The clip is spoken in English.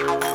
Chicago.